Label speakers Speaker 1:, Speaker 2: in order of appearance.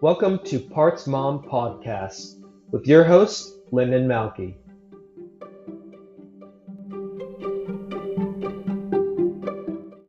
Speaker 1: Welcome to Parts Mom Podcast with your host, Lyndon Malkey.